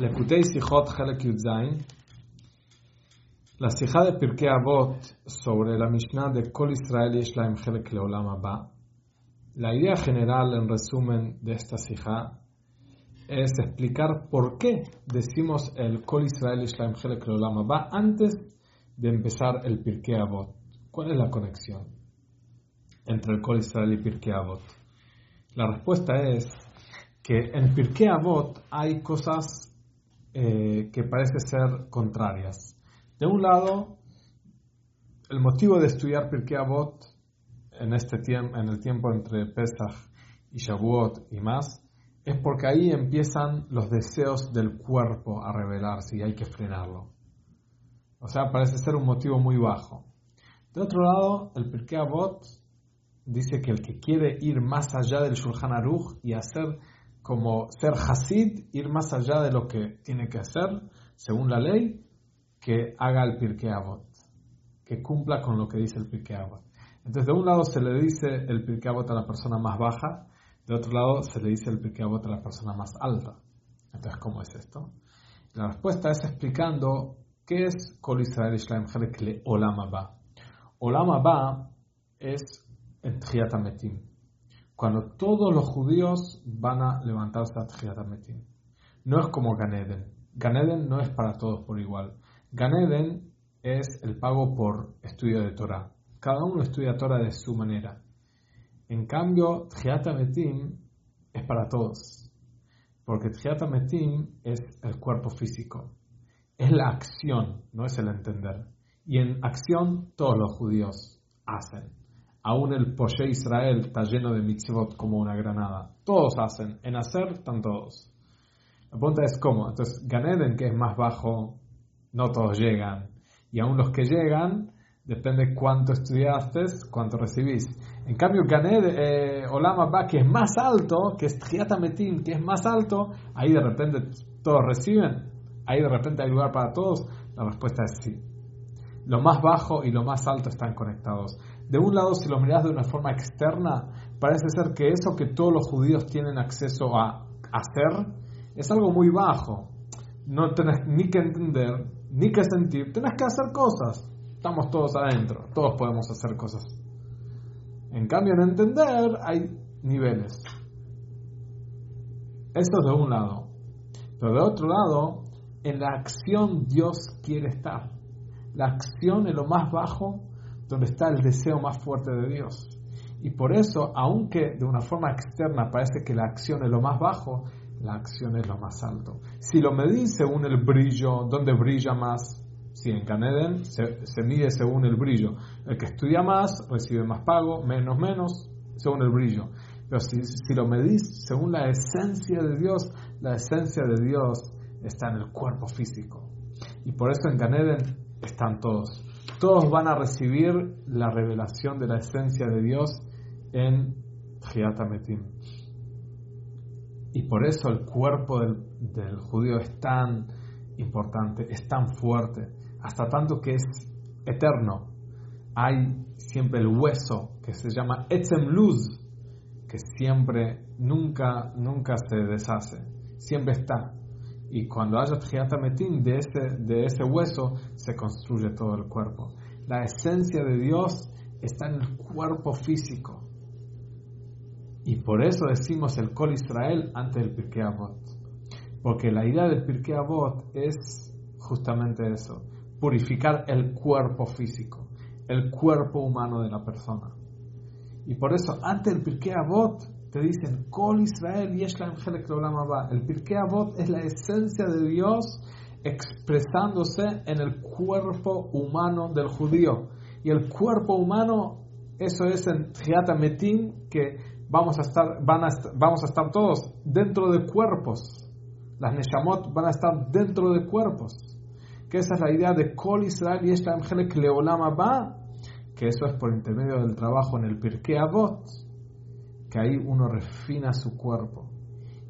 Lekutei Sichot Chelek Yudzain. La Pirkei Avot sobre la Mishnah de Kol Israel Yesh Laim Chelek Leolam. La idea general, en resumen, de esta Sijá es explicar por qué decimos el Israel Yesh Laim Chelek Leolam Abba antes de empezar el Pirkei Avot. ¿Cuál es la conexión entre el Israel y Pirkei Avot? La respuesta es que en Pirkei hay cosas eh, que parece ser contrarias. De un lado, el motivo de estudiar Pirkei Avot en, este tiempo, en el tiempo entre Pesach y Shavuot y más, es porque ahí empiezan los deseos del cuerpo a revelarse y hay que frenarlo. O sea, parece ser un motivo muy bajo. De otro lado, el Pirkei Avot dice que el que quiere ir más allá del Shulchan Aruch y hacer como ser Hasid, ir más allá de lo que tiene que hacer, según la ley, que haga el Pirkei Avot, que cumpla con lo que dice el Pirkei Avot. Entonces, de un lado se le dice el Pirkei Avot a la persona más baja, de otro lado se le dice el Pirkei Avot a la persona más alta. Entonces, ¿cómo es esto? La respuesta es explicando qué es Kol Israel Islam Olam Abba. Olam Abba es el Metim cuando todos los judíos van a levantarse a No es como Ganeden. Ganeden no es para todos por igual. Ganeden es el pago por estudio de Torah. Cada uno estudia Torah de su manera. En cambio, Tjiyat es para todos. Porque Tjiyat es el cuerpo físico. Es la acción, no es el entender. Y en acción todos los judíos hacen. Aún el Poshe Israel está lleno de mitzvot como una granada. Todos hacen. En hacer están todos. La pregunta es cómo. Entonces, Ganeden, que es más bajo, no todos llegan. Y aún los que llegan, depende cuánto estudiaste, cuánto recibís. En cambio, Ganed, eh, Olama que es más alto, que es Triatametin, que es más alto, ahí de repente todos reciben. Ahí de repente hay lugar para todos. La respuesta es sí. Lo más bajo y lo más alto están conectados. De un lado, si lo miras de una forma externa, parece ser que eso que todos los judíos tienen acceso a hacer es algo muy bajo. No tenés ni que entender, ni que sentir, tenés que hacer cosas. Estamos todos adentro, todos podemos hacer cosas. En cambio, en entender hay niveles. Eso es de un lado. Pero de otro lado, en la acción Dios quiere estar. La acción es lo más bajo donde está el deseo más fuerte de Dios. Y por eso, aunque de una forma externa parece que la acción es lo más bajo, la acción es lo más alto. Si lo medís según el brillo, ¿dónde brilla más? Si en Caneden se, mide según el brillo. El que estudia más recibe más pago, menos, menos, según el brillo. Pero si, si lo medís según la esencia de Dios, la esencia de Dios está en el cuerpo físico. Y por eso en Caneden están todos todos van a recibir la revelación de la esencia de Dios en Metim. Y por eso el cuerpo del, del, judío es tan importante, es tan fuerte, hasta tanto que es eterno. Hay siempre el hueso que se llama Etzem Luz, que siempre, nunca, nunca se deshace, siempre está. Y cuando haya Metim de ese, de ese hueso, se construye todo el cuerpo. La esencia de Dios está en el cuerpo físico. Y por eso decimos el Kol Israel ante el Pirkei Avot. Porque la idea del Pirkei Avot es justamente eso, purificar el cuerpo físico, el cuerpo humano de la persona. Y por eso, ante el Pirkei Avot, te dicen, Kol Israel Yesh El Pirkei Avot es la esencia de Dios expresándose en el cuerpo humano del judío. Y el cuerpo humano, eso es en Metin, que vamos a estar, van a, vamos a estar todos dentro de cuerpos. Las Neshamot van a estar dentro de cuerpos. Que esa es la idea de Kol Israel y esta Leolam Abba, que eso es por intermedio del trabajo en el Pirkei Avot que ahí uno refina su cuerpo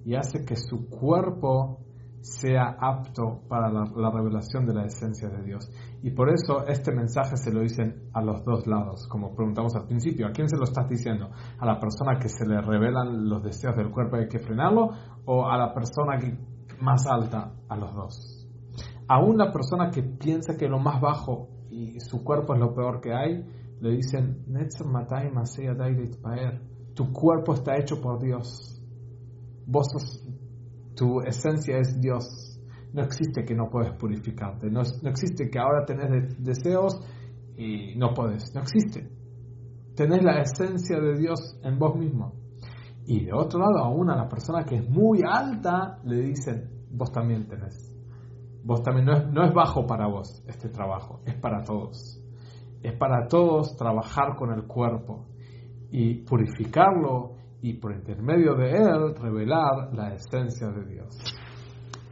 y hace que su cuerpo sea apto para la, revelación de la esencia de Dios. Y por eso este mensaje se lo dicen a los dos lados, como preguntamos al principio. ¿A quién se lo estás diciendo? ¿A la persona que se le revelan los deseos del cuerpo y hay que frenarlo? ¿O a la persona que más alta a los dos. Aún la persona que piensa que lo más bajo y su cuerpo es lo peor que hay, le dicen, tu cuerpo está hecho por Dios. Vos tu esencia es Dios. No existe que no puedes purificarte. No, no existe que ahora tenés deseos y no podés. No existe. Tenés la esencia de Dios en vos mismo. Y de otro lado, aún a la persona que es muy alta, le dicen, vos también tenés. Vos también, no es, no es bajo para vos este trabajo, es para todos. Es para todos trabajar con el cuerpo y purificarlo y por intermedio de él revelar la esencia de Dios.